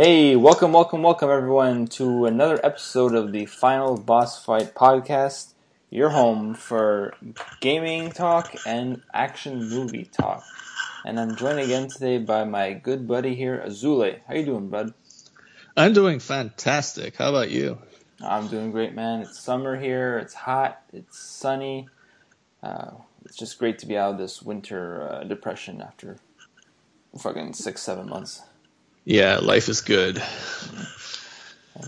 Hey, welcome, welcome, welcome everyone to another episode of the Final Boss Fight podcast. Your home for gaming talk and action movie talk. And I'm joined again today by my good buddy here, Azule. How you doing, bud? I'm doing fantastic. How about you? I'm doing great, man. It's summer here. It's hot. It's sunny. Uh, it's just great to be out of this winter uh, depression after fucking six, seven months. Yeah, life is good.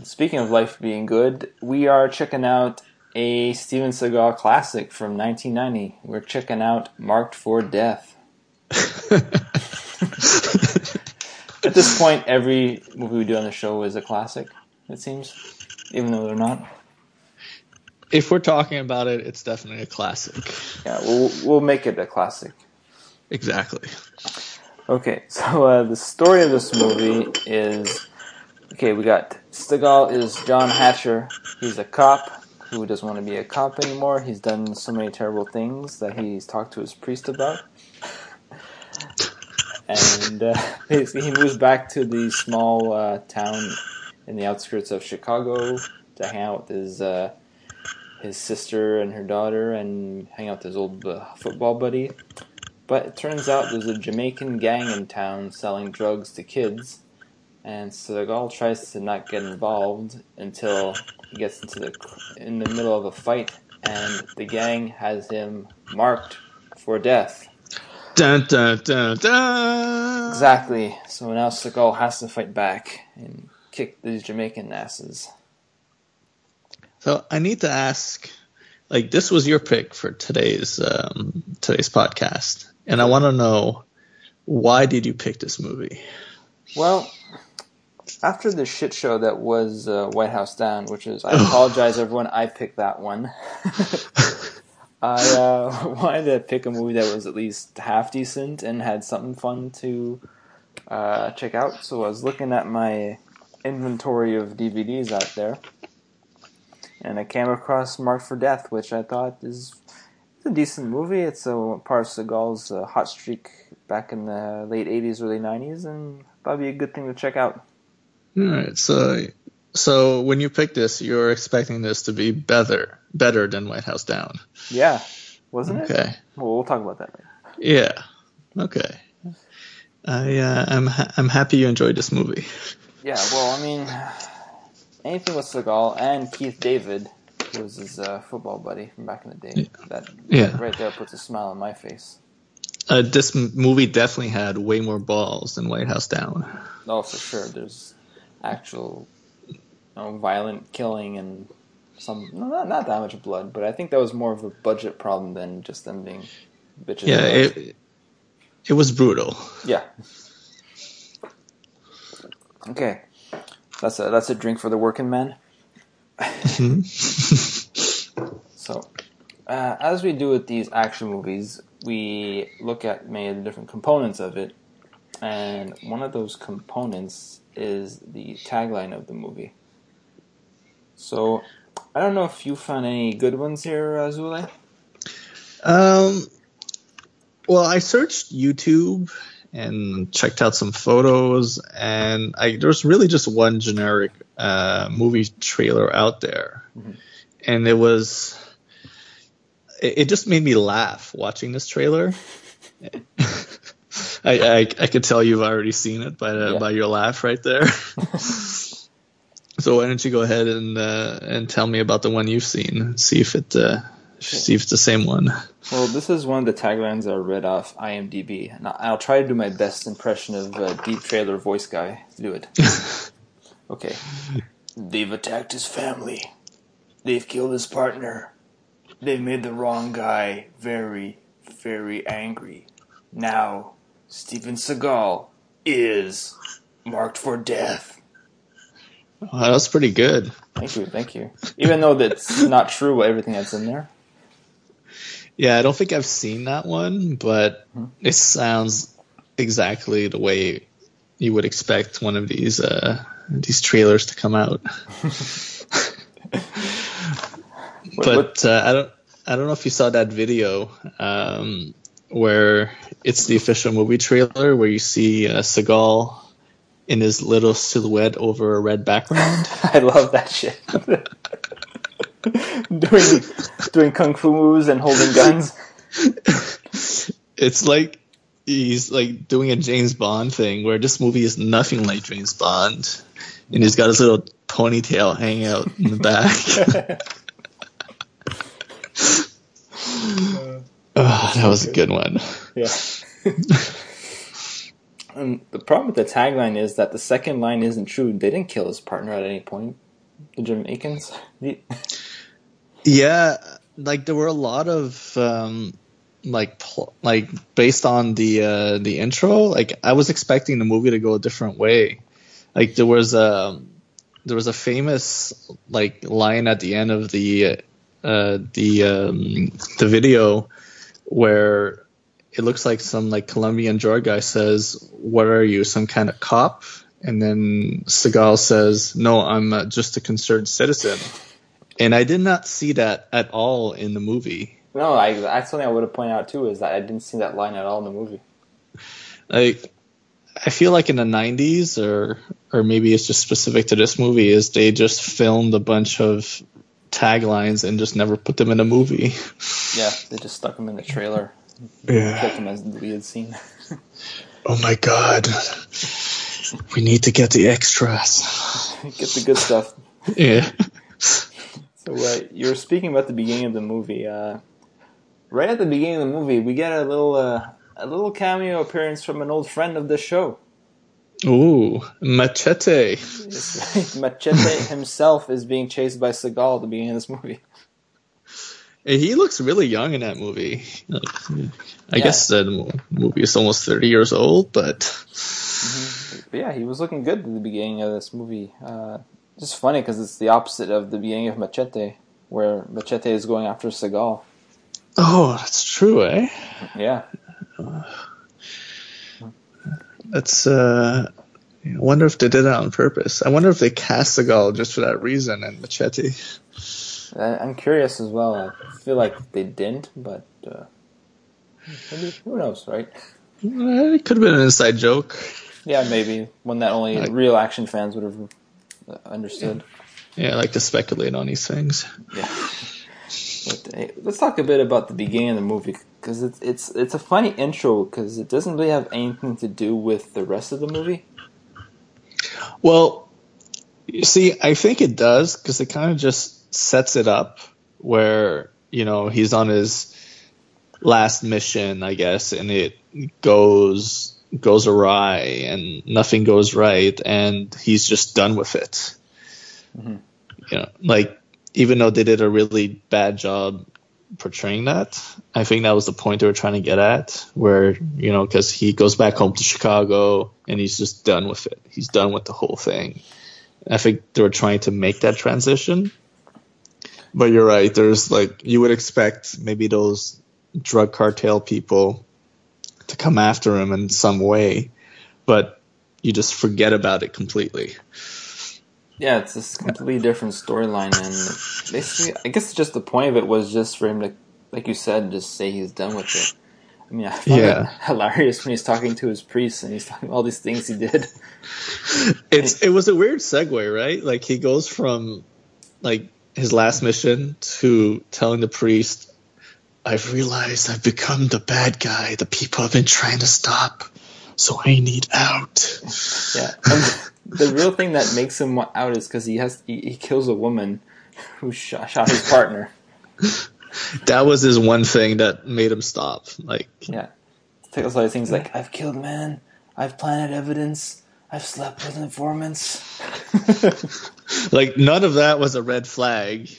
Speaking of life being good, we are checking out a Steven Seagal classic from 1990. We're checking out Marked for Death. At this point, every movie we do on the show is a classic, it seems, even though they're not. If we're talking about it, it's definitely a classic. Yeah, we'll, we'll make it a classic. Exactly. Okay, so uh, the story of this movie is okay. We got Seagal is John Hatcher. He's a cop who doesn't want to be a cop anymore. He's done so many terrible things that he's talked to his priest about, and uh, basically he moves back to the small uh, town in the outskirts of Chicago to hang out with his uh, his sister and her daughter, and hang out with his old uh, football buddy. But it turns out there's a Jamaican gang in town selling drugs to kids, and Seagal tries to not get involved until he gets into the in the middle of a fight, and the gang has him marked for death. Dun dun dun dun. Exactly. So now Seagal has to fight back and kick these Jamaican asses. So I need to ask, like, this was your pick for today's um, today's podcast, and I want to know why did you pick this movie? Well, after the shit show that was uh, White House Down, which is I apologize everyone, I picked that one. I uh, wanted to pick a movie that was at least half decent and had something fun to uh, check out. So I was looking at my inventory of DVDs out there, and I came across Marked for Death, which I thought is it's a decent movie. It's a part of Seagal's uh, hot streak back in the late '80s, early '90s, and be a good thing to check out. All right. So so when you picked this, you're expecting this to be better better than White House Down. Yeah, wasn't it? Okay. Well, we'll talk about that later. Yeah. Okay. I uh, I'm ha- I'm happy you enjoyed this movie. Yeah, well, I mean, anything with Seagal and Keith David, who was his uh, football buddy from back in the day, that Yeah. right there puts a smile on my face. Uh, this movie definitely had way more balls than White House Down. Oh, for sure. There's actual you know, violent killing and some not not that much blood, but I think that was more of a budget problem than just them being bitches. Yeah, it it was brutal. Yeah. Okay, that's a that's a drink for the working man. so, uh, as we do with these action movies, we look at many of the different components of it, and one of those components is the tagline of the movie. So, I don't know if you found any good ones here, Azule. Um, well, I searched YouTube and checked out some photos, and I there's really just one generic uh, movie trailer out there, Mhm. and it was it, it just made me laugh watching this trailer. I, I I could tell you've already seen it by the, Yeah. by your laugh right there. so why don't you go ahead and uh, and tell me about the one you've seen? See if it uh, see if it's the same one. Well, this is one of the taglines I read off IMDb, and I'll try to do my best impression of uh, Deep Trailer voice guy. Do it. Okay. They've attacked his family. They've killed his partner. They've made the wrong guy very, very angry. Now, Steven Seagal is marked for death. That was pretty good. Thank you, thank you. Even though that's not true, everything that's in there. Yeah, I don't think I've seen that one, but Hmm. it sounds exactly the way you would expect one of these uh, these trailers to come out. But uh, I don't I don't know if you saw that video um, where it's the official movie trailer where you see uh, Seagal in his little silhouette over a red background. I love that shit. doing doing kung fu moves and holding guns. It's like he's like doing a James Bond thing where this movie is nothing like James Bond, and he's got his little ponytail hanging out in the back. oh, that was a good one. Yeah. and the problem with the tagline is that the second line isn't true. They didn't kill his partner at any point. The Jamaicans. Yeah, like there were a lot of um, like pl- like based on the uh, the intro. Like I was expecting the movie to go a different way. Like there was a there was a famous like line at the end of the uh, the um, the video where it looks like some like Colombian drug guy says, "What are you, some kind of cop?" And then Seagal says, "No, I'm uh, just a concerned citizen." And I did not see that at all in the movie. no, I, that's something I would have pointed out too. Is that I didn't see that line at all in the movie. Like, I feel like in the '90s, or or maybe it's just specific to this movie, is they just filmed a bunch of taglines and just never put them in a movie. Yeah, they just stuck them in the trailer, Yeah. kept him as the lead scene. Oh my god. We need to get the extras. Get the good stuff. Yeah. So uh, you were speaking about the beginning of the movie. Uh, right at the beginning of the movie, we get a little uh, a little cameo appearance from an old friend of the show. Ooh, machete. Right. Machete himself is being chased by Seagal at the beginning of this movie. He looks really young in that movie. I Yeah. guess the movie is almost 30 years old, but But yeah, he was looking good at the beginning of this movie. Uh, just funny because it's the opposite of the beginning of Machete, where Machete is going after Seagal. oh, that's true, eh? Yeah, That's uh I wonder if they did that on purpose. I wonder if they cast Seagal just for that reason and Machete. I'm curious as well. I feel like they didn't, but uh, maybe who knows, right? It could have been an inside joke. Yeah, maybe one that only Like- real action fans would have understood. Yeah, I like to speculate on these things. Yeah. But, hey, let's talk a bit about the beginning of the movie because it's it's it's a funny intro because it doesn't really have anything to do with the rest of the movie. Well, you see, I think it does because it kind of just sets it up where you know he's on his last mission, I guess, and it goes goes awry and nothing goes right, and he's just done with it. Mhm. You know, like even though they did a really bad job portraying that, I think that was the point they were trying to get at, where you know, because he goes back home to Chicago and he's just done with it. He's done with the whole thing. I think they were trying to make that transition. But you're right. There's like you would expect maybe those drug cartel people to come after him in some way, but you just forget about it completely. Yeah, it's this completely different storyline, and basically, I guess just the point of it was just for him to, like you said, just say he's done with it. I mean, I found Yeah. it hilarious when he's talking to his priest and he's talking about all these things he did. It's it was a weird segue, right? Like he goes from like his last mission to telling the priest, "I've realized I've become the bad guy the people have been trying to stop, so I need out." Yeah, and the real thing that makes him out is because he has he, he kills a woman who shot, shot his partner. That was his one thing that made him stop. Like, Yeah, take us all these things like I've killed men, I've planted evidence, I've slept with informants. like none of that was a red flag,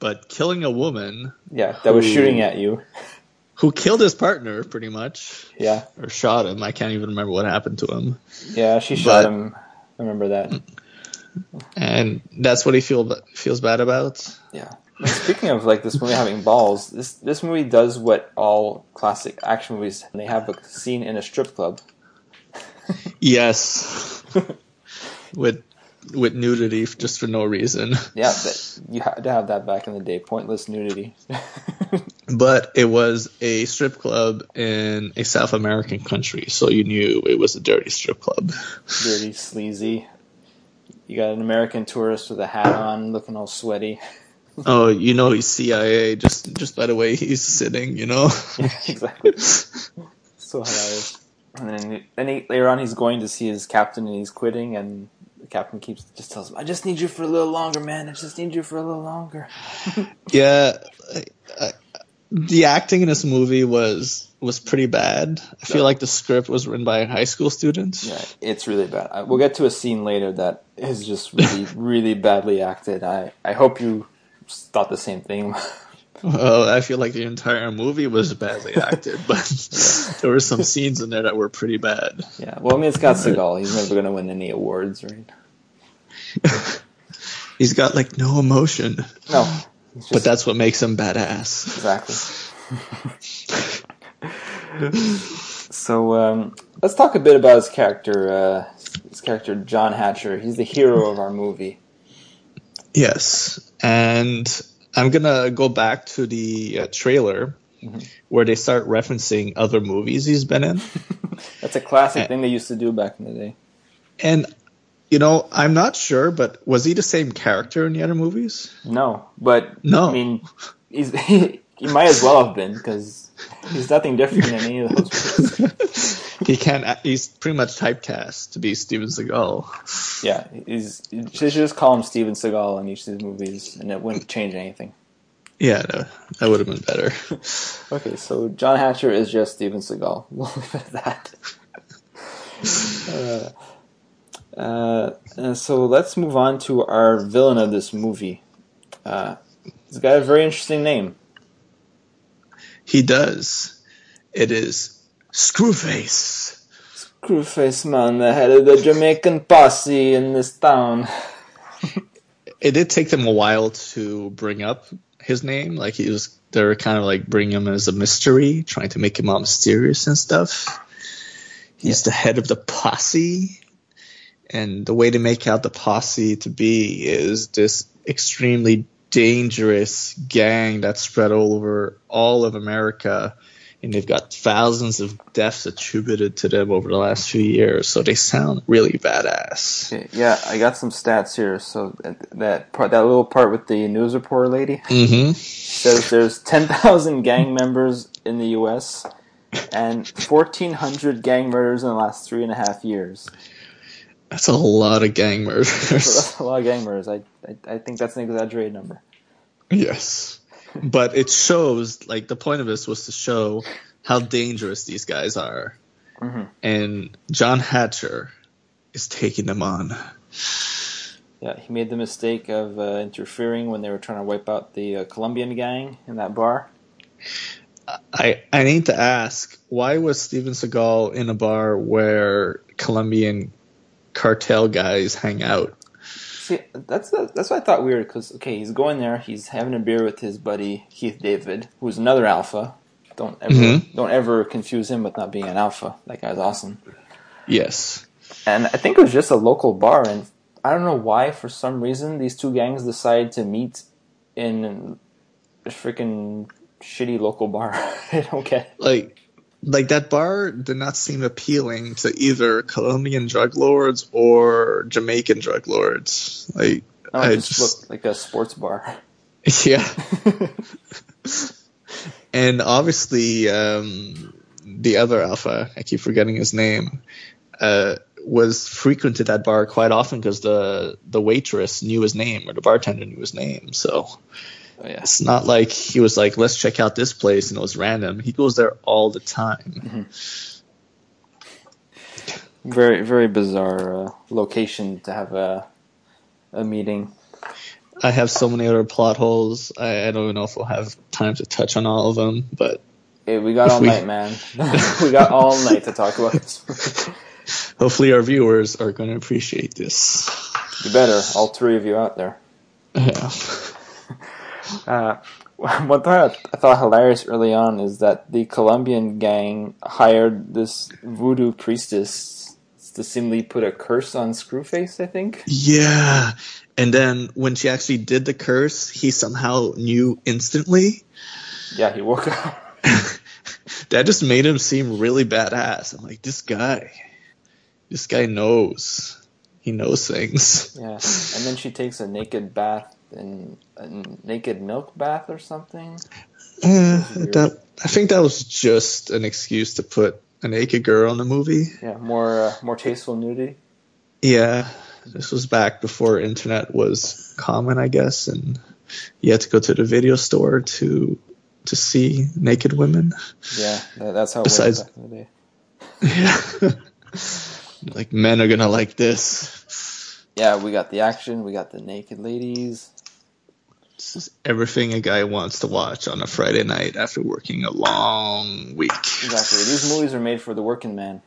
but killing a woman yeah, that was shooting at you. who killed his partner pretty much Yeah, or shot him. I can't even remember what happened to him. yeah, she shot But- him. I remember that. And that's what he feel feels bad about. Yeah. Speaking of like this movie having balls, this this movie does what all classic action movies. They have a scene in a strip club. Yes. with with nudity just for no reason. Yeah, you had to have that back in the day. Pointless nudity. but it was a strip club in a South American country, so you knew it was a dirty strip club. Dirty, sleazy. You got an American tourist with a hat on, looking all sweaty. Oh, you know he's CIA just just by the way he's sitting, you know. yeah, exactly. so hilarious. And then, then he, later on, he's going to see his captain, and he's quitting, and captain keeps just tells him, "I just need you for a little longer, man. I just need you for a little longer." yeah, I, I, the acting in this movie was was pretty bad. I feel like the script was written by a high school student. Yeah, it's really bad. We'll get to a scene later that is just really, really badly acted. I, I hope you thought the same thing. Well, I feel like the entire movie was badly acted, but there were some scenes in there that were pretty bad. Yeah, well, I mean, it's got Seagal. He's never going to win any awards, right? He's got like no emotion. No, just... but that's what makes him badass. Exactly. so um, let's talk a bit about his character. Uh, his character, John Hatcher. He's the hero of our movie. Yes, and I'm gonna go back to the uh, trailer mm-hmm. where they start referencing other movies he's been in. That's a classic and, thing they used to do back in the day. And you know, I'm not sure, but was he the same character in the other movies? No, but no. I mean, he's, he, he might as well have been because he's nothing different in any of those. he can't. He's pretty much typecast to be Steven Seagal. Yeah, he's. They should just call him Steven Seagal in each of these movies, and it wouldn't change anything. Yeah, no, that would have been better. okay, so John Hatcher is just Steven Seagal. We'll leave it at that. Uh, uh, so let's move on to our villain of this movie. Uh, he's got a very interesting name. He does. It is Screwface. Screwface man, the head of the Jamaican posse in this town. it did take them a while to bring up his name. Like he was, they were kind of like bringing him as a mystery, trying to make him all mysterious and stuff. He's yeah. the head of the posse, and the way to make out the posse to be is this extremely dangerous gang that's spread all over all of America and they've got thousands of deaths attributed to them over the last few years. So they sound really badass. Okay, yeah, I got some stats here. So that part, that little part with the news reporter lady mm-hmm. says there's 10,000 gang members in the U.S. and 1,400 gang murders in the last three and a half years. That's a lot of gang murders. a lot of gang murders. I, I, I think that's an exaggerated number. Yes but it shows like the point of this was to show how dangerous these guys are, mm-hmm. and John Hatcher is taking them on. Yeah, he made the mistake of uh, interfering when they were trying to wipe out the uh, Colombian gang in that bar. I I need to ask why was Steven Seagal in a bar where Colombian cartel guys hang out? See, that's the, that's what I thought weird because okay, he's going there, he's having a beer with his buddy Keith David, who's another alpha. Don't ever mm-hmm. don't ever confuse him with not being an alpha. That guy's awesome. Yes. And I think it was just a local bar, and I don't know why. For some reason, these two gangs decided to meet in a freaking shitty local bar. I don't get. Like like that bar did not seem appealing to either Colombian drug lords or Jamaican drug lords. Like oh, I just, just looked like a sports bar. Yeah. and obviously, um, the other alpha, I keep forgetting his name, uh, was frequent to that bar quite often because the the waitress knew his name or the bartender knew his name. So yeah. It's not like he was like, let's check out this place and it was random. He goes there all the time. Mm-hmm. Very, very bizarre uh, location to have a, a meeting. I have so many other plot holes. I, I don't even know if we'll have time to touch on all of them, but. Hey, we got all we... night, man. we got all night to talk about this. Hopefully, our viewers are going to appreciate this. You better, all three of you out there. Yeah. Uh, one thing I thought hilarious early on is that the Colombian gang hired this voodoo priestess to seemingly put a curse on Screwface. I think. Yeah, and then when she actually did the curse, he somehow knew instantly. Yeah, he woke up. that just made him seem really badass. I'm like, this guy, this guy knows. He knows things. Yeah, and then she takes a naked bath in a naked milk bath or something. Uh, that, I think that was just an excuse to put a naked girl in the movie. Yeah, more uh, more tasteful nudity. Yeah, this was back before internet was common, I guess, and you had to go to the video store to to see naked women. Yeah, that's how. Besides, it was back in the day. yeah, like men are gonna like this. Yeah, we got the action. We got the naked ladies. This is everything a guy wants to watch on a Friday night after working a long week. Exactly. These movies are made for the working man.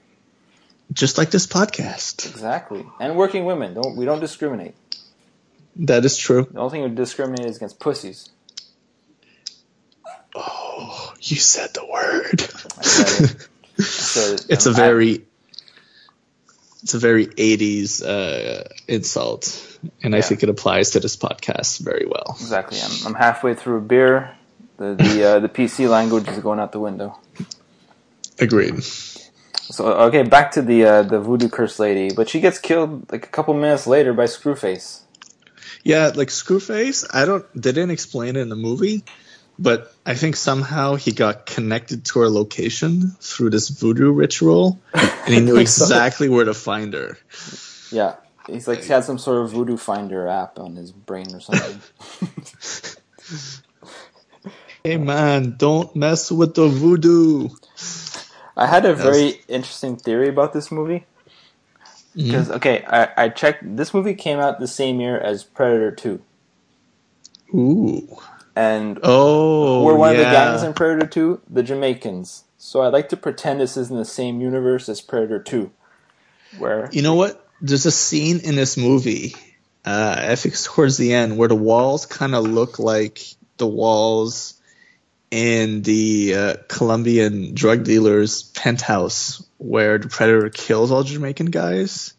Just like this podcast. Exactly. And working women. Don't we don't discriminate. That is true. The only thing we discriminate is against pussies. Oh, you said the word. I said it. I said it. It's a very it's a very 80s uh, insult, and yeah. I think it applies to this podcast very well. Exactly. I'm, I'm halfway through a beer. The the, uh, the PC language is going out the window. Agreed. So okay, back to the uh, the voodoo curse lady, but she gets killed like a couple minutes later by Screwface. Yeah, like Screwface. I don't. They didn't explain it in the movie, but I think somehow he got connected to her location through this voodoo ritual, and he knew exactly where to find her. Yeah, he's like he had some sort of voodoo finder app on his brain or something. hey man, don't mess with the voodoo. I had a very interesting theory about this movie. Because mm-hmm. okay, I, I checked. This movie came out the same year as Predator Two. Ooh and oh, we're one yeah. of the gangs in Predator Two, the Jamaicans. So I like to pretend this is in the same universe as Predator Two, where you know what? There's a scene in this movie, uh, I think towards the end, where the walls kind of look like the walls in the uh, Colombian drug dealer's penthouse, where the Predator kills all Jamaican guys.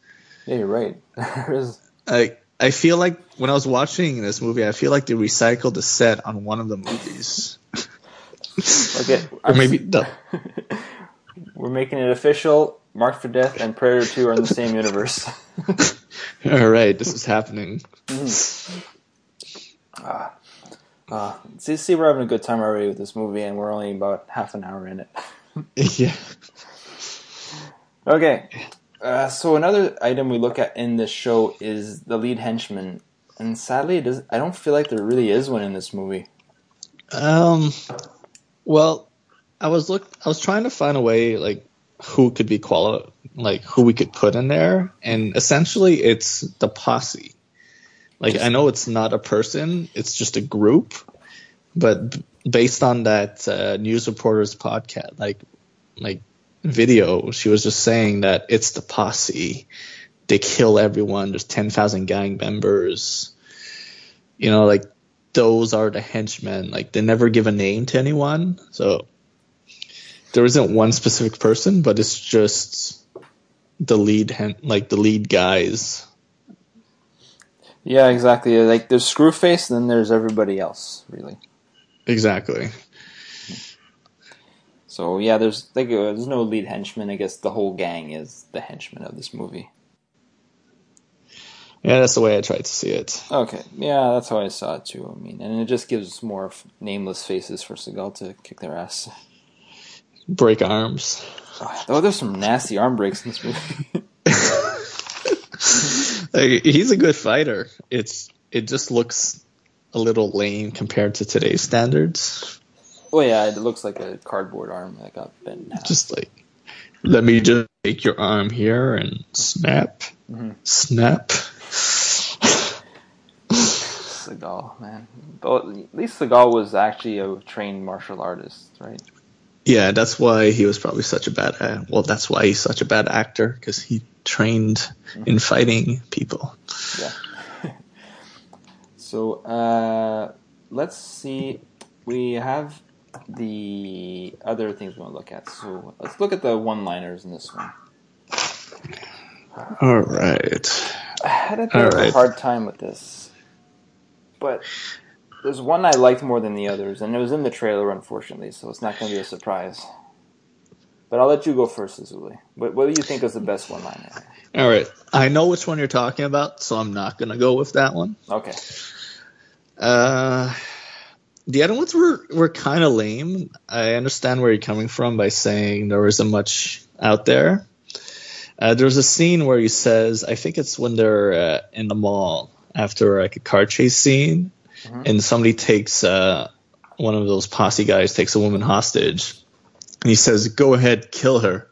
Yeah, you're right. like I feel like when I was watching this movie, I feel like they recycled the set on one of the movies. okay, or maybe no. We're making it official. Marked for Death and Predator Two are in the same universe. All right, this is happening. Mm-hmm. Uh, uh, see, see, we're having a good time already with this movie, and we're only about half an hour in it. yeah. Okay, uh, so another item we look at in this show is the lead henchman, and sadly, does, I don't feel like there really is one in this movie. Um, well, I was look, I was trying to find a way like who could be quali- like who we could put in there, and essentially it's the posse. Like I know it's not a person; it's just a group, but based on that uh, news reporters podcast, like like video, she was just saying that it's the posse. They kill everyone. There's 10,000 gang members. You know, like those are the henchmen. Like they never give a name to anyone. So there isn't one specific person, but it's just the lead, hen- like the lead guys. Yeah, exactly. Like there's Screwface, and then there's everybody else, really. Exactly. So yeah, there's like uh, there's no lead henchman. I guess the whole gang is the henchman of this movie. Yeah, that's the way I tried to see it. Okay, yeah, that's how I saw it too. I mean, and it just gives more nameless faces for Seagal to kick their ass, break arms. Oh, there's some nasty arm breaks in this movie. like, he's a good fighter. It's it just looks a little lame compared to today's standards. Oh yeah, it looks like a cardboard arm that got bent. Just like, let me just take your arm here and snap, mm-hmm. snap. Seagal, man. But at least Seagal was actually a trained martial artist, right? Yeah, that's why he was probably such a bad. Well, that's why he's such a bad actor because he trained mm-hmm. in fighting people. Yeah. so uh, let's see. We have the other things we want to look at. So let's look at the one-liners in this one. All right. I had a bit of a hard time with this, but there's one I liked more than the others, and it was in the trailer, unfortunately, so it's not going to be a surprise. But I'll let you go first, Azuli. What, what do you think is the best one liner? All right. I know which one you're talking about, so I'm not gonna go with that one. Okay. Uh, the other ones were were kind of lame. I understand where you're coming from by saying there isn't much out there. Uh, there's a scene where he says, I think it's when they're uh, in the mall after like a car chase scene, Mhm. and somebody takes uh, one of those posse guys takes a woman hostage, and he says, "Go ahead, kill her.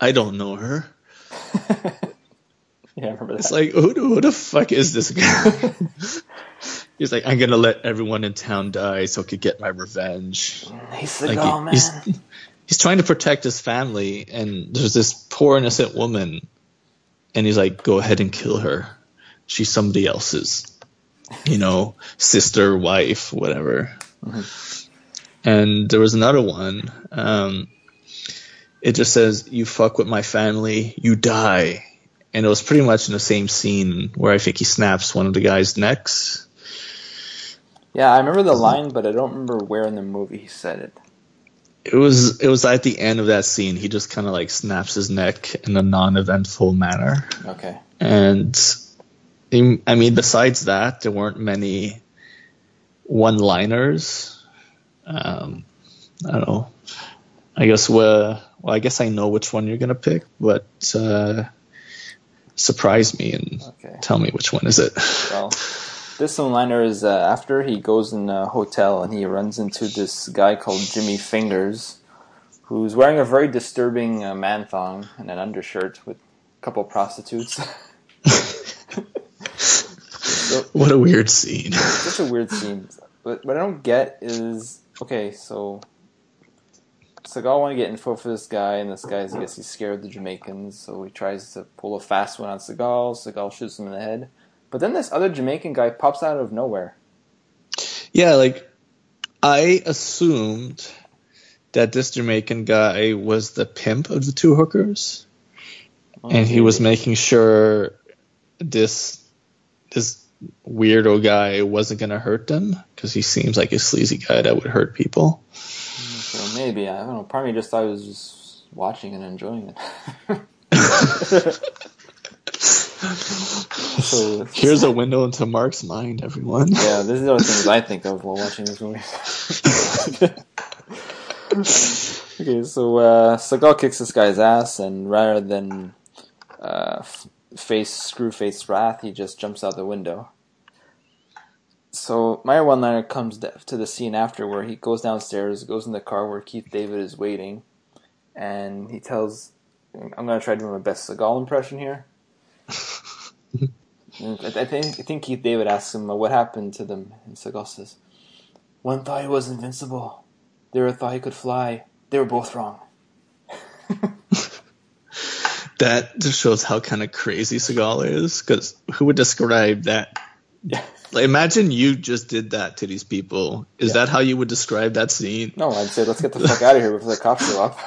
I don't know her." yeah, I remember that. It's like, who, who the fuck is this guy? He's like, I'm gonna let everyone in town die so I could get my revenge. he's the Like, man. he's, he's trying to protect his family, and there's this poor innocent woman, and he's like, go ahead and kill her. She's somebody else's, you know, sister, wife, whatever. And there was another one. Um, it just says, "You fuck with my family, you die." And it was pretty much in the same scene where I think he snaps one of the guy's necks. Yeah, I remember the line, but I don't remember where in the movie he said it. It was it was at the end of that scene. He just kind of like snaps his neck in a non-eventful manner. Okay. And he- I mean, besides that, there weren't many one-liners. Um, I don't know. I guess well, well, I guess I know which one you're gonna pick, but uh, surprise me and Okay. tell me which one is it. Well, this one liner is uh, after he goes in a hotel and he runs into this guy called Jimmy Fingers, who's wearing a very disturbing uh, man thong and an undershirt with a couple prostitutes. what a weird scene. Such a weird scene. But what I don't get is okay, so Seagal want to get info for this guy, and this guy's I guess he's scared of the Jamaicans, so he tries to pull a fast one on Seagal. Seagal shoots him in the head, but then this other Jamaican guy pops out of nowhere. Yeah, like I assumed that this Jamaican guy was the pimp of the two hookers, oh, and he was making sure this this weirdo guy wasn't gonna hurt them because he seems like a sleazy guy that would hurt people. So maybe I don't know. Part of me just thought he was just watching and enjoying it. so Here's a window into Mark's mind, everyone. yeah, this is the only things I think of while watching this movie. okay, so uh, Seagal kicks this guy's ass, and rather than uh, face Screwface wrath, he just jumps out the window. So my one-liner comes to the scene after where he goes downstairs, goes in the car where Keith David is waiting, and he tells, "I'm gonna try to do my best Seagal impression here." I think I think Keith David asks him what happened to them, and Seagal says, "One thought he was invincible. The other thought he could fly. They were both wrong." That just shows how kind of crazy Seagal is. Because who would describe that? Yeah. Like, imagine you just did that to these people. Is Yeah. that how you would describe that scene? No, I'd say let's get the fuck out of here before the cops show up.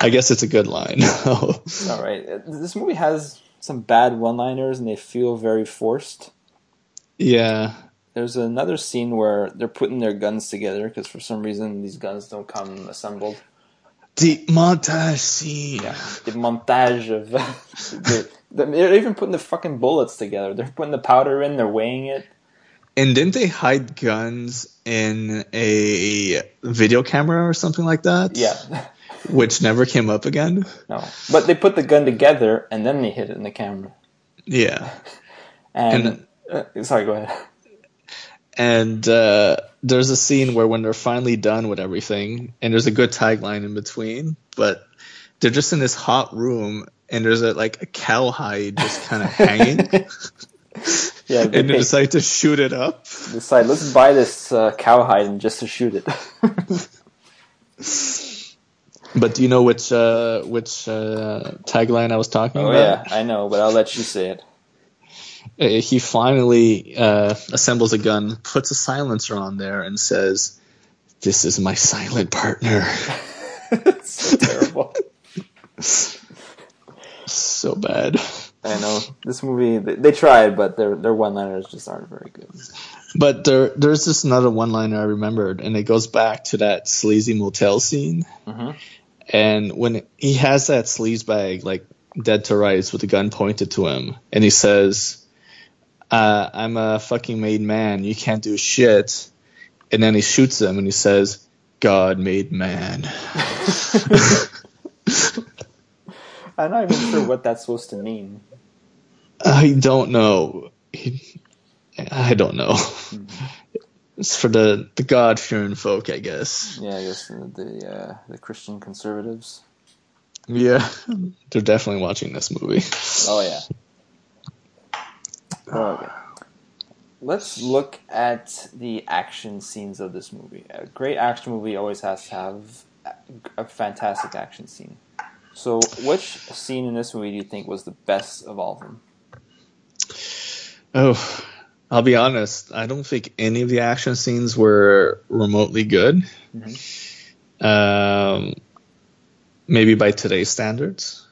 I guess it's a good line. All right, this movie has some bad one-liners, and they feel very forced. yeah. There's another scene where they're putting their guns together because for some reason these guns don't come assembled. The montage scene. Yeah, the montage of the, the, they're even putting the fucking bullets together. They're putting the powder in. They're weighing it. And didn't they hide guns in a video camera or something like that? Yeah, Which never came up again? no, but they put the gun together and then they hit it in the camera. Yeah. And, uh, sorry, go ahead. And uh, there's a scene where when they're finally done with everything, and there's a good tagline in between, but they're just in this hot room, and there's a like a cowhide just kind of hanging, Yeah, they, and they decide to shoot it up. decide let's buy this uh, cowhide and just to shoot it. But do you know which uh, which uh, tagline I was talking oh about? yeah, I know, but I'll let you say it. Uh, He finally uh, assembles a gun, puts a silencer on there, and says, "This is my silent partner." so terrible. so bad. I know this movie. They, tried, but their their one liners just aren't very good. But there, there's just another one liner I remembered, and it goes back to that sleazy motel scene. Mhm. And when he has that sleaze bag, like dead to rights, with the gun pointed to him, and he says, uh, "I'm a fucking made man. You can't do shit." And then he shoots him, and he says, "God made man." I'm not even sure what that's supposed to mean. I don't know. I don't know. It's for the the God fearing folk, I guess. Yeah, I guess the the, uh, the Christian conservatives. Yeah, they're definitely watching this movie. Oh yeah. Okay. Let's look at the action scenes of this movie. A great action movie always has to have a fantastic action scene. So, which scene in this movie do you think was the best of all of them? Oh, I'll be honest. I don't think any of the action scenes were remotely good. Um, maybe by today's standards,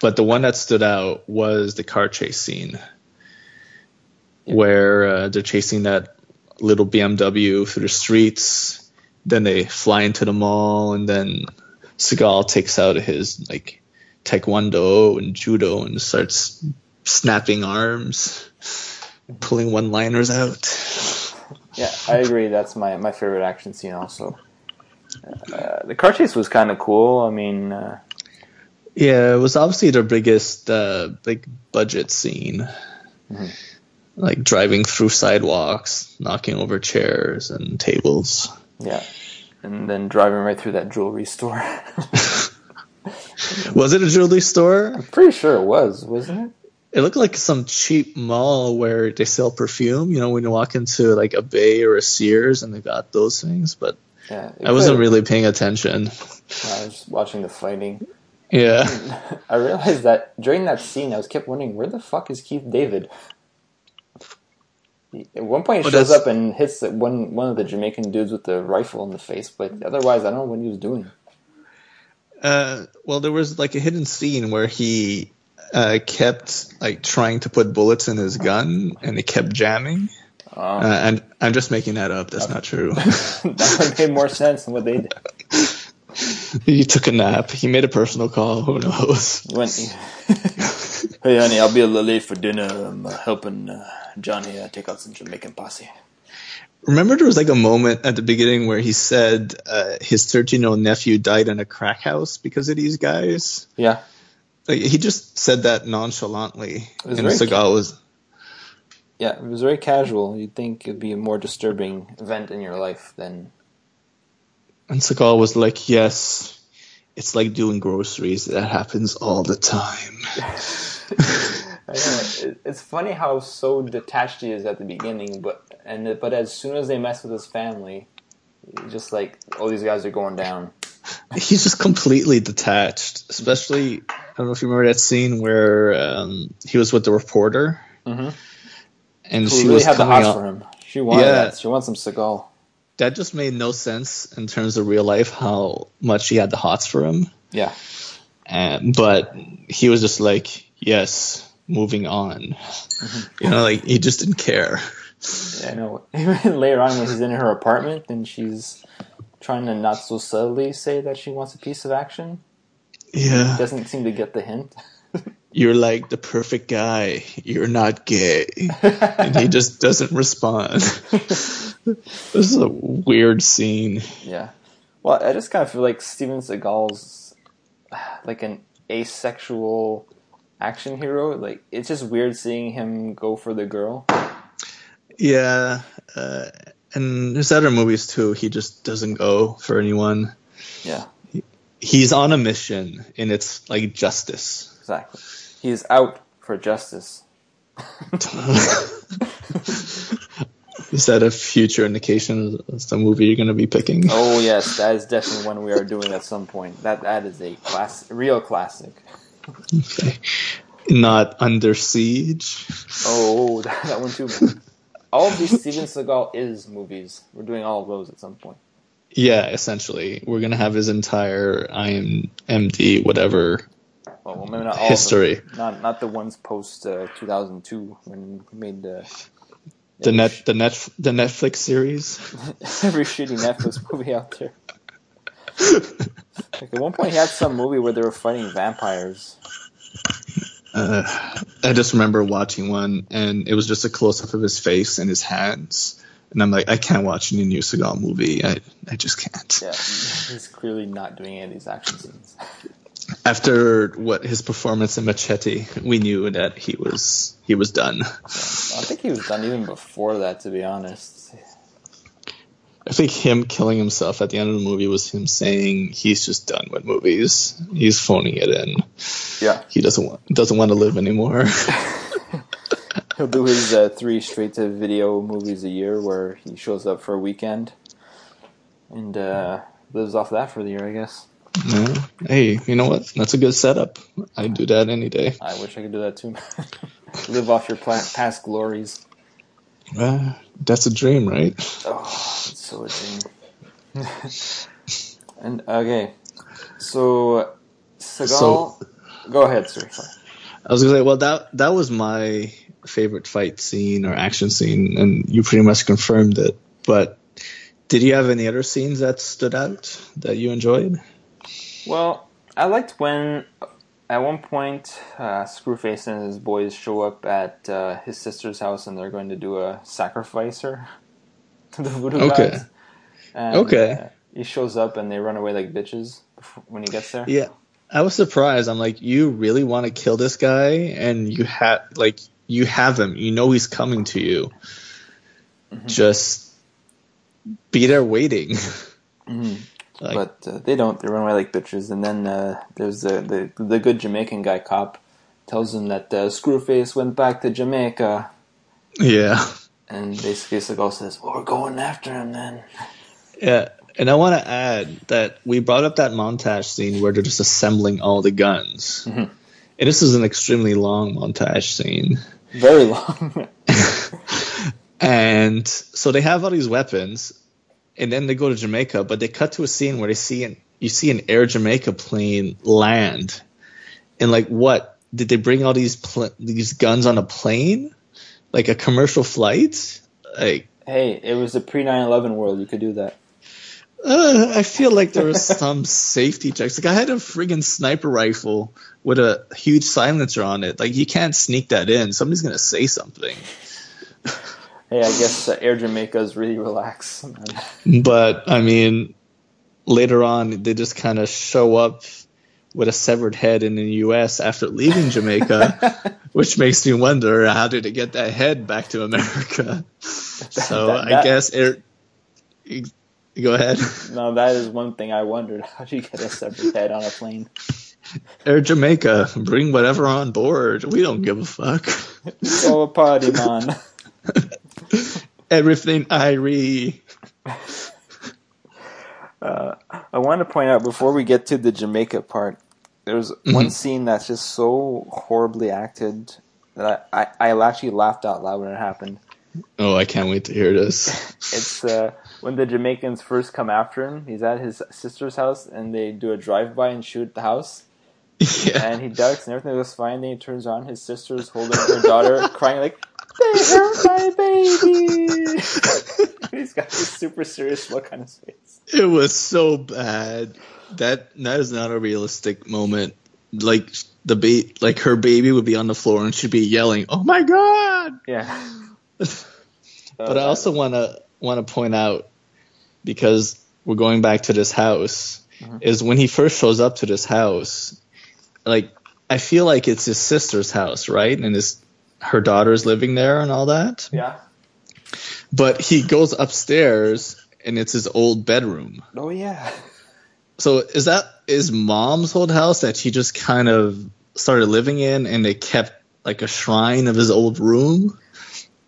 but the one that stood out was the car chase scene, where uh, they're chasing that little BMW through the streets. Then they fly into the mall, and then Seagal takes out his like taekwondo and judo and starts snapping arms, pulling one-liners out. Yeah, I agree. That's my, my favorite action scene. Also, uh, the car chase was kind of cool. I mean, uh, Yeah, it was obviously their biggest uh, big budget scene. Mhm. Like driving through sidewalks, knocking over chairs and tables. yeah, and then driving right through that jewelry store. Was it a jewelry store? I'm pretty sure it was, wasn't it? It looked like some cheap mall where they sell perfume. You know, when you walk into like a Bay or a Sears and they got those things. But Yeah, I wasn't really paying attention. I was watching the fighting. Yeah, I realized that during that scene, I was kept wondering where the fuck is Keith David. At one point, he shows that's- up and hits one one of the Jamaican dudes with the rifle in the face, but otherwise, I don't know what he was doing. Uh, well, there was like a hidden scene where he uh, kept like trying to put bullets in his gun, and it kept jamming. Oh, Uh, and I'm just making that up. That's not true. that would make more sense than what they did. he took a nap. He made a personal call. Who knows? He went, hey, honey, I'll be a little late for dinner. I'm uh, helping uh, Johnny uh, take out some Jamaican posse. Remember, there was like a moment at the beginning where he said uh, his 13 year old nephew died in a crack house because of these guys. Yeah, he just said that nonchalantly, and Seagal was yeah, it was very casual. You'd think it'd be a more disturbing event in your life than and Seagal was like, "Yes, it's like doing groceries. That happens all the time." I know, it's funny how so detached he is at the beginning, but and but as soon as they mess with his family, just like, oh, these guys are going down. He's just completely detached. Especially, don't know if you remember that scene where um, he was with the reporter, Mhm. and Who she really was had the hots for him. She wanted Yeah. that. She wants some Seagal. That just made no sense in terms of real life. How much she had the hots for him. Yeah, And, but he was just like, yes, moving on. You know, like he just didn't care. I know. Later on, when he's in her apartment and she's trying to not so subtly say that she wants a piece of action, Yeah. doesn't seem to get the hint. You're like the perfect guy. You're not gay. and he just doesn't respond. this is a weird scene. Yeah. Well, I just kind of feel like Steven Seagal's like an asexual action hero. Like it's just weird seeing him go for the girl. Yeah. Uh, and there's other movies too. He just doesn't go for anyone. Yeah, He's on a mission, and it's like justice. exactly. He's out for justice. Is that a future indication of the movie you're going to be picking? Oh yes, that is definitely one we are doing at some point. That that is a class, real classic. Okay. Not Under Siege. Oh, that, that one too. All of these Steven Seagal is movies. We're doing all of those at some point. Yeah, essentially. We're going to have his entire IMD, whatever, well, maybe not all history. Not not the ones post uh, 2002 when he made the The net the net the Netflix series. every shitty Netflix movie out there. Like at one point, he had some movie where they were fighting vampires. Uh, I just remember watching one, and it was just a close up of his face and his hands, and I'm like, I can't watch any new Seagal movie. I I just can't. Yeah, he's clearly not doing any of these action scenes. After what his performance in Machete, we knew that he was he was done. I think he was done even before that, to be honest. I think him killing himself at the end of the movie was him saying he's just done with movies. He's phoning it in. Yeah, He doesn't want doesn't want to live anymore. he'll do his uh, three straight to video movies a year, where he shows up for a weekend and uh, lives off that for the year. I guess. Yeah. Hey, you know what? That's a good setup. I'd do that any day. I wish I could do that too. Live off your past glories. Uh, that's a dream, right? Oh, it's so a dream. and okay, so Seagal. So- go ahead, sir. Sorry. I was gonna say, well, that that was my favorite fight scene or action scene, and you pretty much confirmed it. But did you have any other scenes that stood out that you enjoyed? Well, I liked when at one point uh, Screwface and his boys show up at uh, his sister's house and they're going to do a sacrificer to the voodoo Okay. gods. And, Okay. uh, he shows up and they run away like bitches when he gets there. Yeah, I was surprised. I'm like, you really want to kill this guy, and you have like you have him. You know he's coming to you. Just be there waiting. Mhm. Like- but uh, they don't. They run away like bitches. And then uh, there's the, the the good Jamaican guy cop tells him that uh, Screwface went back to Jamaica, yeah, and basically Seagal says, "Well, we're going after him then." yeah. And I want to add that we brought up that montage scene where they're just assembling all the guns. Mhm. And this is an extremely long montage scene. Very long. And so they have all these weapons, and then they go to Jamaica, but they cut to a scene where they see an you see an Air Jamaica plane land, and like what did they bring all these pl- these guns on a plane, like a commercial flight? Like hey, it was a pre 9/11 world. You could do that. Uh, I feel like there was some safety checks. Like I had a friggin' sniper rifle with a huge silencer on it. Like you can't sneak that in. Somebody's gonna say something. Hey, I guess uh, Air Jamaica is really relaxed. man. But I mean, later on, they just kind of show up with a severed head in the U.S. after leaving Jamaica, which makes me wonder how did it get that head back to America? So that- I guess it. Go ahead. no, that is one thing I wondered. How do you get a separate head on a plane? Air Jamaica, bring whatever on board. We don't give a fuck. Oh, a party, man. Everything Irie. Uh, I want to point out before we get to the Jamaica part, there's one scene that's just so horribly acted that I, I, I actually laughed out loud when it happened. Oh, I can't wait to hear this. It's uh, when the Jamaicans first come after him. He's at his sister's house and they do a drive by and shoot the house. yeah. And he ducks and everything goes fine. Then he turns on. His sister's holding her daughter, crying like, "They hurt my baby." He's got this super serious look on his face. It was so bad. That that is not a realistic moment. Like the ba- like her baby would be on the floor and she'd be yelling, "Oh my god!" Yeah. But I also want to want to point out because we're going back to this house Mhm. is when he first shows up to this house, like I feel like it's his sister's house, right? And his her daughter's living there and all that. yeah. But he goes upstairs and it's his old bedroom. Oh yeah. So is that his mom's old house that he just kind of started living in and they kept like a shrine of his old room?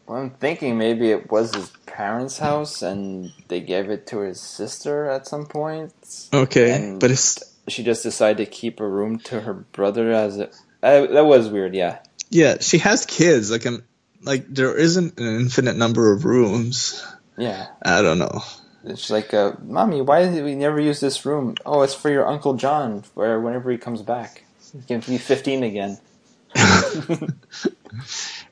Well, I'm thinking maybe it was his parents' house and they gave it to his sister at some point. Okay, but it's She just decided to keep a room to her brother as a. Uh, that was weird, yeah. yeah, she has kids. Like um, like there isn't an infinite number of rooms. Yeah. I don't know. It's like, uh, Mommy, why did we never use this room? Oh, it's for your Uncle John, for whenever he comes back. he to be 15 again. I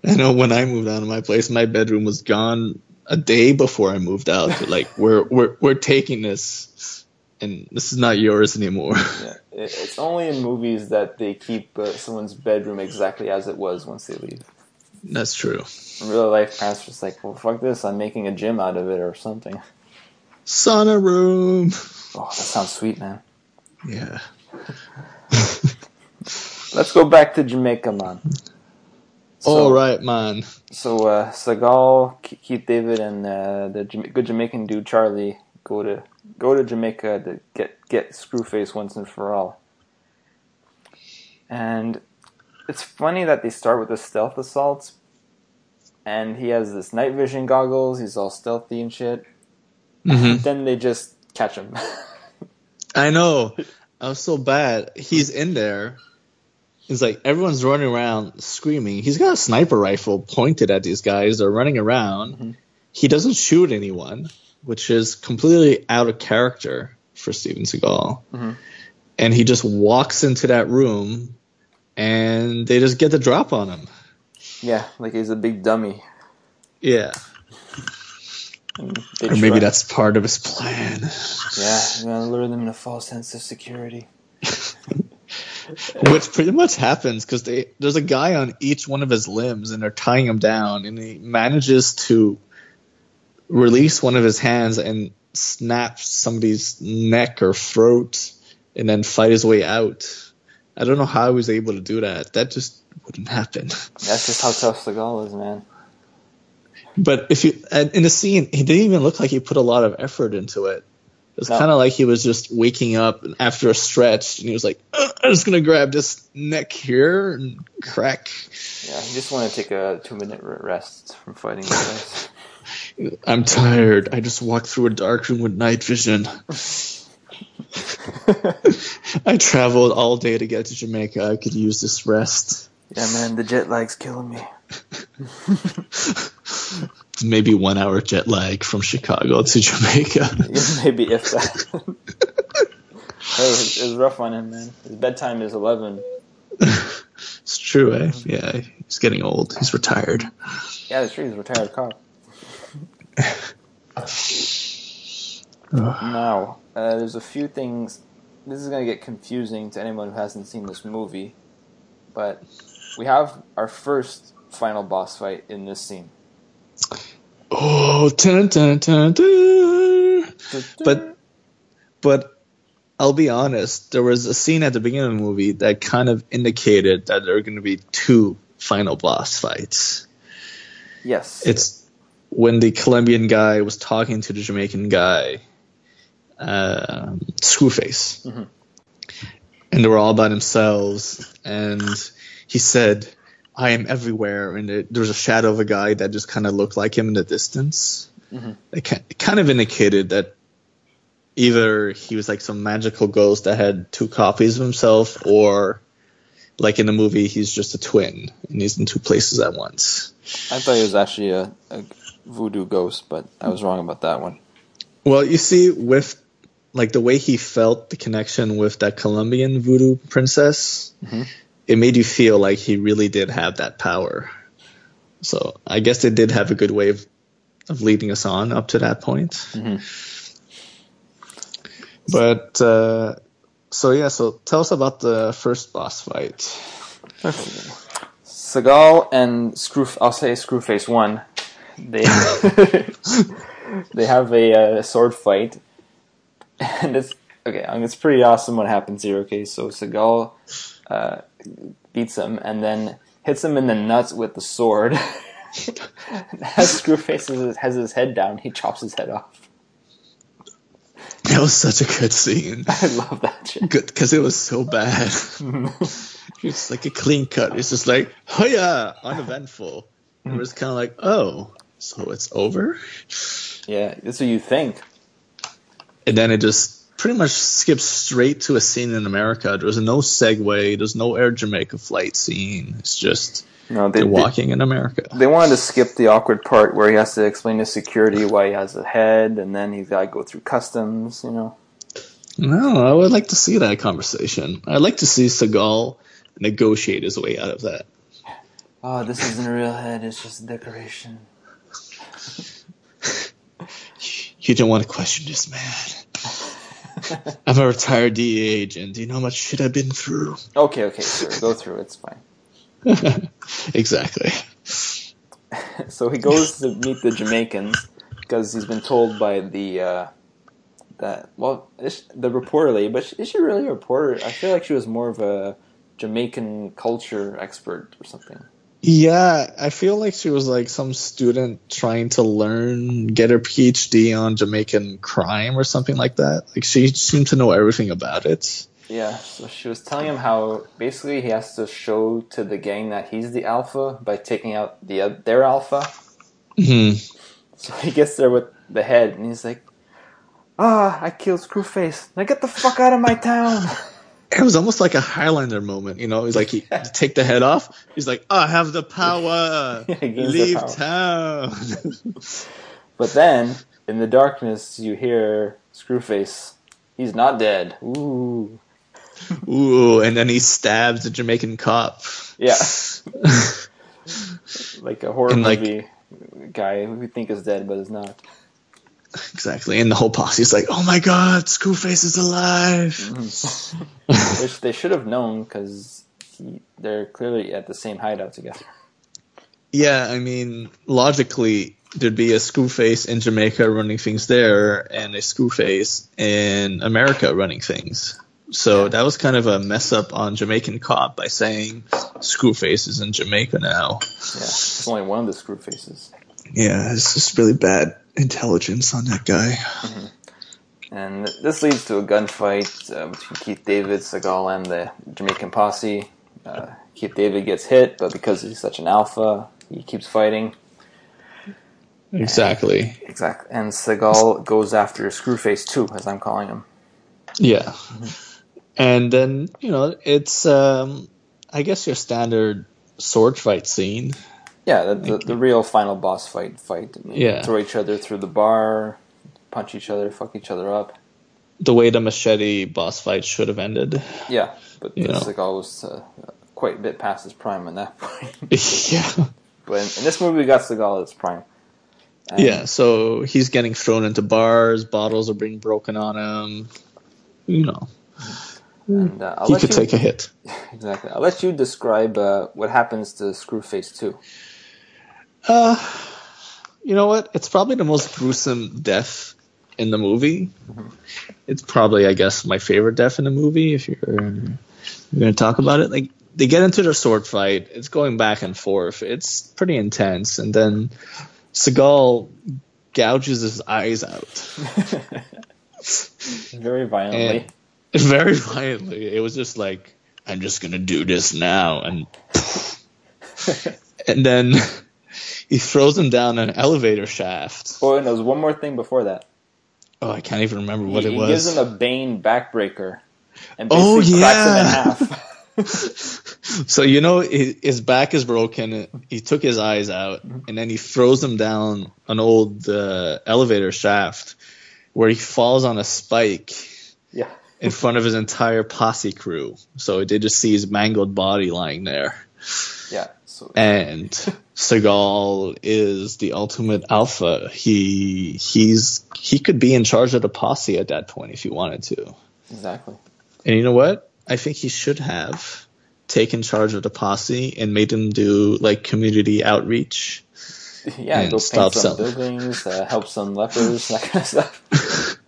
know when I moved out of my place, my bedroom was gone a day before I moved out. like we're we're we're taking this, and this is not yours anymore. Yeah. It's only in movies that they keep uh, someone's bedroom exactly as it was once they leave. That's true. In real life, parents just like, well, fuck this. I'm making a gym out of it or something. Sauna room. Oh, that sounds sweet, man. Yeah. Let's go back to Jamaica, man. So, All right, man. So uh, Seagal, Keith David, and uh, the Jama- good Jamaican dude Charlie go to go to Jamaica to get get Screwface once and for all. And it's funny that they start with the stealth assaults, and he has this night vision goggles. He's all stealthy and shit. Mm-hmm. then they just catch him. I know. I was so bad. He's in there. He's like everyone's running around screaming. He's got a sniper rifle pointed at these guys. They're running around. Mm-hmm. He doesn't shoot anyone, which is completely out of character for Steven Seagal. Mm-hmm. And he just walks into that room, and they just get the drop on him. Yeah, like he's a big dummy. Yeah. Or maybe that's part of his plan. Yeah, he's gonna lure them in a false sense of security. Which pretty much happens because there's a guy on each one of his limbs and they're tying him down, and he manages to release one of his hands and snap somebody's neck or throat, and then fight his way out. I don't know how he was able to do that. That just wouldn't happen. That's just how tough the Seagal is, man. But if you in the scene, he didn't even look like he put a lot of effort into it. It's no. kind of like he was just waking up after a stretch, and he was like, "I'm just gonna grab this neck here and crack." Yeah, he just wanted to take a two-minute rest from fighting. I'm tired. I just walked through a dark room with night vision. I traveled all day to get to Jamaica. I could use this rest. Yeah, man, the jet lag's killing me. Maybe one hour jet lag from Chicago to Jamaica. Maybe if that. hey, it was rough on him, man. His bedtime is 11. it's true, eh? Yeah, he's getting old. He's retired. Yeah, that's true. He's a retired cop. now, uh, there's a few things. This is going to get confusing to anyone who hasn't seen this movie, but we have our first final boss fight in this scene. Oh, dun, dun, dun, dun. but but I'll be honest. There was a scene at the beginning of the movie that kind of indicated that there are going to be two final boss fights. Yes, it's when the Colombian guy was talking to the Jamaican guy, uh, Screwface, mm-hmm. and they were all by themselves, and he said, "I am everywhere," and it, there was a shadow of a guy that just kind of looked like him in the distance. Mm-hmm. It, kind of indicated that either he was like some magical ghost that had two copies of himself, or like in the movie, he's just a twin and he's in two places at once. I thought he was actually a, a voodoo ghost, but I was wrong about that one. Well, you see, with like the way he felt the connection with that Colombian voodoo princess, mm-hmm. It made you feel like he really did have that power. So I guess they did have a good way of, of leading us on up to that point. Mm-hmm. But uh, so yeah, so tell us about the first boss fight. Seagal and Screw, I'll say Screwface one they they have a, uh, sword fight, and it's okay. I mean, it's pretty awesome what happens here. Okay, so Seagal uh, beats him and then hits him in the nuts with the sword. As Screwface has his head down, he chops his head off. That was such a good scene. I love that shit. Good because it was so bad. it's like a clean cut. It's just like, oh yeah, uneventful. It was kind of like, oh, so it's over. Yeah, that's what you think. And then it just pretty much skips straight to a scene in America. There's no segue. There's no Air Jamaica flight scene. It's just no, they, are walking they, in America. They wanted to skip the awkward part where he has to explain to security why he has a head, and then he's got to go through customs. You know. No, I would like to see that conversation. I'd like to see Seagal negotiate his way out of that. Oh, this isn't a real head. It's just a decoration. You don't want to question this man. I'm a retired DEA agent. Do you know how much shit I've been through? Okay, okay, sure. Go through. It's fine. exactly. so he goes to meet the Jamaicans because he's been told by the uh, that well is, the reporter lady, but is she really a reporter? I feel like she was more of a Jamaican culture expert or something. Yeah, I feel like she was like some student trying to learn, get her PhD on Jamaican crime or something like that. Like she seemed to know everything about it. Yeah, so she was telling him how basically he has to show to the gang that he's the alpha by taking out the their alpha. hmm So he gets there with the head and he's like, "Ah, I killed Screwface. Now get the fuck out of my town." It was almost like a Highlander moment, you know. He's like, he take the head off. He's like, oh, I have the power. Yeah, he the Leave power. town. But then, in the darkness, you hear Screwface. He's not dead. Ooh. Ooh, and then he stabs the Jamaican cop. Yeah. like a horror And, like- movie guy who we think is dead but is not. exactly. And the whole posse is like, oh my god, Screwface is alive. Which they should have known because they're clearly at the same hideout together. Yeah, I mean, logically, there'd be a Screwface in Jamaica running things there, and a Screwface in America running things. So Yeah. that was kind of a mess up on Jamaican cop by saying Screwface is in Jamaica now. Yeah, it's only one of the Screwfaces. Yeah, it's just really bad intelligence on that guy. And this leads to a gunfight uh, between Keith David, Seagal, and the Jamaican posse. Uh, Keith David gets hit, but because he's such an alpha, he keeps fighting. Exactly. Exactly. And Seagal goes after Screwface too, as I'm calling him. Yeah. And then, you know, it's um I guess your standard sword fight scene. Yeah, the, the, the real final boss fight. Fight. I mean, Yeah. Throw each other through the bar, punch each other, fuck each other up. The way the machete boss fight should have ended. Yeah, but You know. Seagal was uh, quite a bit past his prime at that point. yeah. but in, in this movie, we got Seagal at his prime. And- Yeah, so he's getting thrown into bars, bottles are being broken on him. You know, And, uh, he could you, take a hit. Exactly. I'll let you describe uh, what happens to Screwface too. Uh, you know what? It's probably the most gruesome death in the movie. It's probably, I guess, my favorite death in the movie. If you're, you're going to talk about it, like they get into their sword fight. It's going back and forth. It's pretty intense, and then Seagal gouges his eyes out Very violently. And- very violently. It was just like, I'm just gonna do this now, and and then he throws him down an elevator shaft. oh, and there's one more thing before that. Oh, I can't even remember what he, it was. he gives him a Bane backbreaker and Oh, basically cracks him in yeah. half. so you know, his back is broken. He took his eyes out, and then he throws him down an old uh, elevator shaft, where he falls on a spike yeah. in front of his entire posse crew. So they just see his mangled body lying there. Yeah. So and Seagal is the ultimate alpha. He he's he could be in charge of the posse at that point if he wanted to. exactly. And you know what? I think he should have taken charge of the posse and made them do like community outreach. Yeah, go stop paint some some- buildings, uh, help some lepers, that kind of stuff.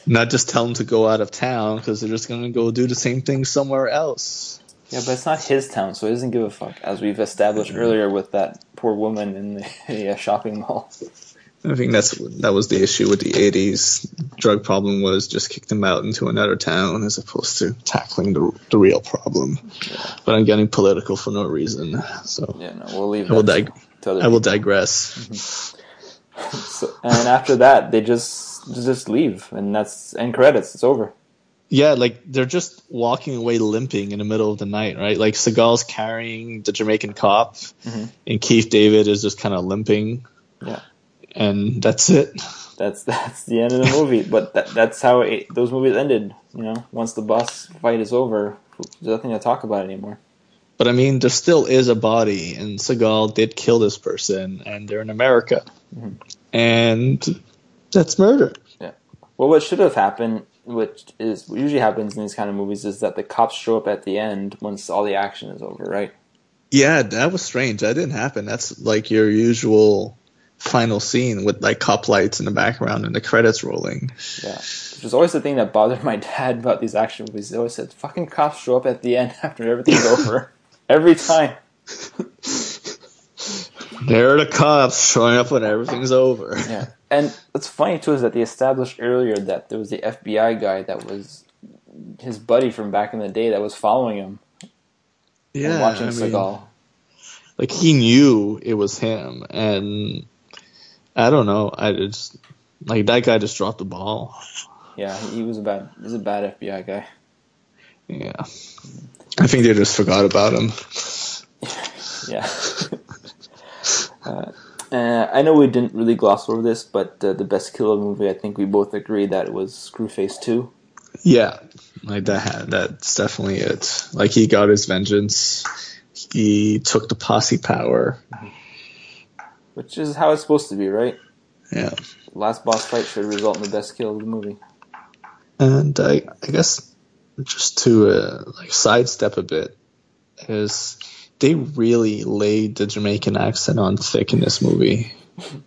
Not just tell them to go out of town because they're just going to go do the same thing somewhere else. Yeah, but it's not his town, so he doesn't give a fuck, as we've established earlier with that poor woman in the, the uh, shopping mall. I think that's that was the issue with the '80s drug problem was just kick them out into another town as opposed to tackling the the real problem. But I'm getting political for no reason, so Yeah, no, we'll leave I will dig- I will digress. So, and after that, they just just leave, and that's end credits. It's over. Yeah, like they're just walking away limping in the middle of the night, right? Like Seagal's carrying the Jamaican cop, Mhm. and Keith David is just kind of limping, Yeah, and that's it. that's that's the end of the movie. But that, that's how it, those movies ended. You know, once the boss fight is over, There's nothing to talk about anymore. But I mean, there still is a body, and Seagal did kill this person, and they're in America, Mhm. and that's murder. Yeah. Well, what should have happened, which is what usually happens in these kind of movies, is that the cops show up at the end once all the action is over, right? Yeah, that was strange. That didn't happen. That's like your usual final scene with like cop lights in the background and the credits rolling. Yeah. Which was always the thing that bothered my dad about these action movies. He always said, fucking cops show up at the end after everything's over. Every time. There are the cops showing up when everything's over. Yeah. And what's funny too is that they established earlier that there was the FBI guy that was his buddy from back in the day that was following him Yeah, watching I mean, Seagal. like he knew it was him, and I don't know. I just like that guy just dropped the ball. Yeah, he was a bad he's a bad FBI guy. Yeah, I think they just forgot about him. Yeah. uh, uh, I know we didn't really gloss over this, but uh, the best killer movie, I think we both agree that it was Screwface 2. Yeah, like that. That's definitely it. Like he got his vengeance. He took the posse power. Which is how it's supposed to be, right? Yeah, Last boss fight should result in the best kill of the movie. and I, I guess just to uh, like sidestep a bit is they really laid the Jamaican accent on thick in this movie.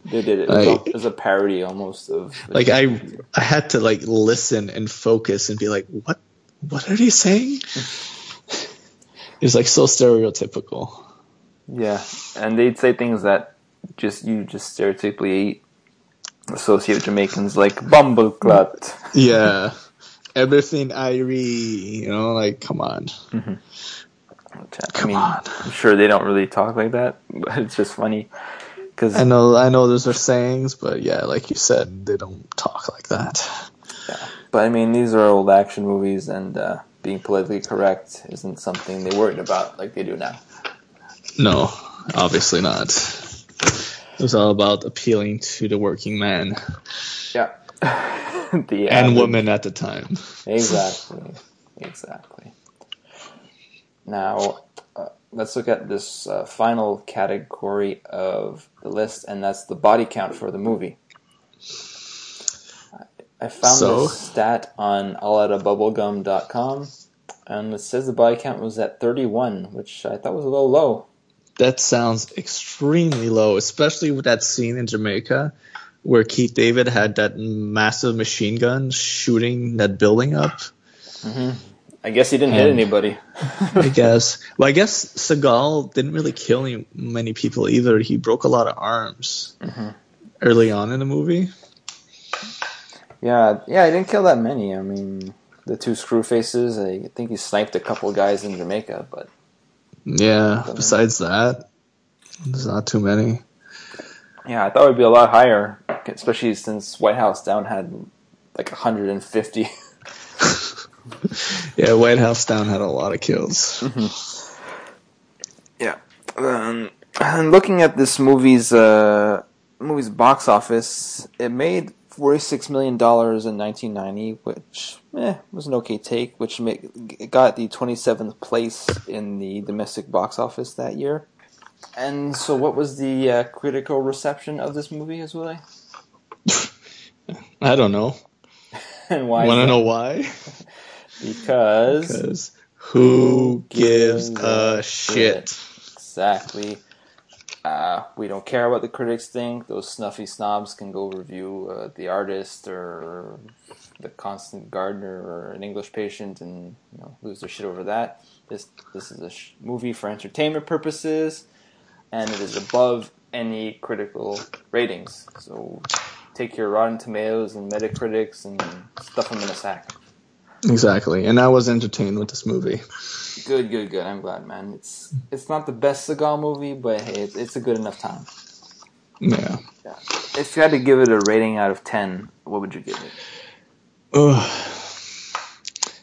They did it. Was, it was a parody almost of. Like I, I had to like listen and focus and be like, what, what are they saying? it was like so stereotypical. Yeah, and they'd say things that just you just stereotypically associate Jamaicans like bumbleclut. Yeah, everything Irie, you know, like come on, mm-hmm. I come mean, on. I'm sure they don't really talk like that, but it's just funny because I know, I know, those are sayings, but yeah, like you said, they don't talk like that. But I mean, these are old action movies, and uh, being politically correct isn't something they worried about like they do now. No, obviously not. It was all about appealing to the working man Yeah. the and average- women at the time. Exactly. Exactly. Now, uh, let's look at this uh, final category of the list, and that's the body count for the movie. I- found So? this stat on allouttabubblegum.com, and it says the body count was at 31, which I thought was a little low. That sounds extremely low, especially with that scene in Jamaica where Keith David had that massive machine gun shooting that building up. I guess he didn't hit anybody. I guess. Well, I guess Seagal didn't really kill any, many people either. He broke a lot of arms mm-hmm. early on in the movie. Yeah, yeah, I didn't kill that many. I mean, the two screw faces. I think he sniped a couple guys in Jamaica, but Yeah. Besides that, there's not too many. yeah, I thought it would be a lot higher, especially since White House Down had like 150. Yeah, White House Down had a lot of kills. Yeah. Um, and looking at this movie's uh, movie's box office, it made forty six million dollars in nineteen ninety, which eh, was an okay take. Which make, it got the twenty seventh place in the domestic box office that year. And so, what was the uh, critical reception of this movie, as well? I don't know. And why? Want to know why? Because Because who gives a shit? Exactly. Uh, we don't care what the critics think. Those snuffy snobs can go review uh, The Artist or The Constant Gardener or An English Patient and you know lose their shit over that. This this is a sh- movie for entertainment purposes, and it is above any critical ratings. So take your Rotten Tomatoes and Metacritics and stuff them in a sack. Exactly. And I was entertained with this movie. Good, good, good. I'm glad, man. It's it's not the best Seagal movie, but hey, it's, it's a good enough time. Yeah. yeah. If you had to give it a rating out of ten, what would you give it? Ugh.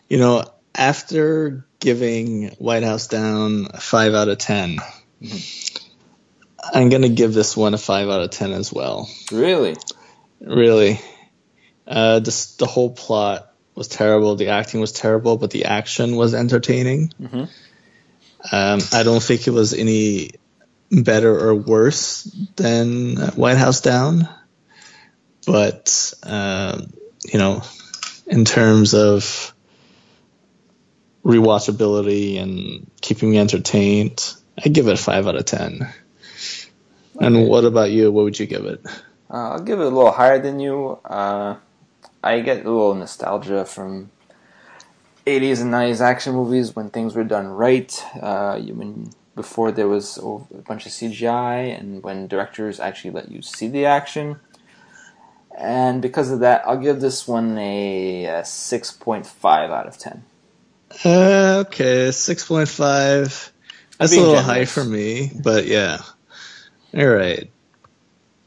You know, after giving White House Down a 5 out of 10, I'm going to give this one a 5 out of 10 as well. Really? Really. Uh, just the whole plot was terrible. The acting was terrible, but the action was entertaining. Mhm. Um, I don't think it was any better or worse than uh, White House Down, but um, you know, in terms of rewatchability and keeping me entertained, I give it a five out of ten. And what about you? What would you give it? Uh, I'll give it a little higher than you. Uh, I get a little nostalgia from 80s and 90s action movies when things were done right. Uh, when before there was a bunch of CGI and when directors actually let you see the action. And because of that, I'll give this one a, uh 6.5 out of 10. Uh, okay, six point five. That's a little high for me, but yeah. All right.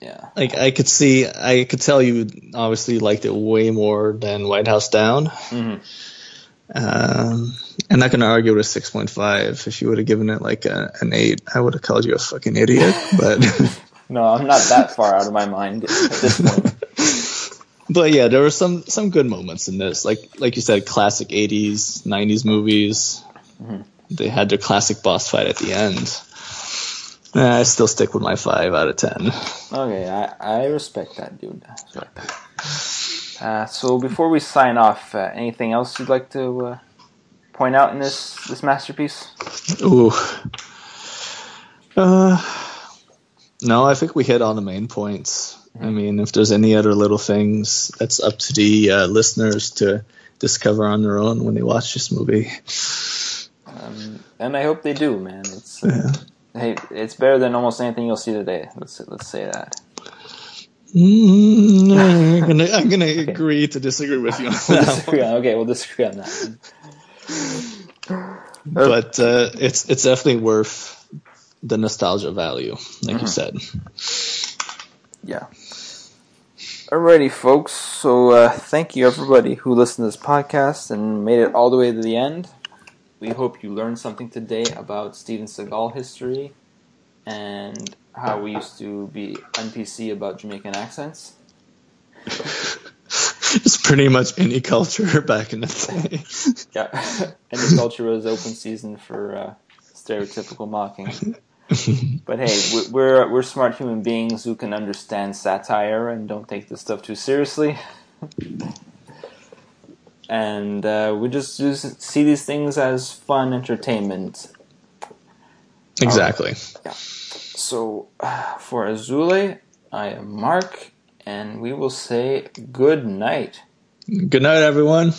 Yeah. Like I could see, I could tell you obviously liked it way more than White House Down. Mhm. Um, I'm not going to argue with a six point five. If you would have given it like a, an eight, I would have called you a fucking idiot. But No, I'm not that far out of my mind at this point. but yeah, there were some some good moments in this. Like like you said, classic '80s '90s movies. They had their classic boss fight at the end. I still stick with my five out of ten. Okay, I, I respect that, dude. Respect that. Uh, so before we sign off, uh, anything else you'd like to uh, point out in this this masterpiece? Ooh. Uh, no, I think we hit all the main points. I mean, if there's any other little things, that's up to the uh, listeners to discover on their own when they watch this movie. Um, and I hope they do, man. It's uh, hey, it's better than almost anything you'll see today. Let's let's say that. Mm, I'm gonna, I'm gonna agree to disagree with you on We'll that on, okay, we'll disagree on that. But uh, it's it's definitely worth the nostalgia value, like you said. Yeah. Alrighty, folks. So uh, thank you everybody who listened to this podcast and made it all the way to the end. We hope you learned something today about Steven Seagal history and how we used to be NPC about Jamaican accents. It's pretty much any culture back in the day. Yeah, the culture was open season for uh, stereotypical mocking. But hey, we- we're we're smart human beings who can understand satire and don't take this stuff too seriously. And uh, we just, just see these things as fun entertainment. exactly. Yeah. So uh, for Azule, I am Mark, and we will say good night. Good night, everyone.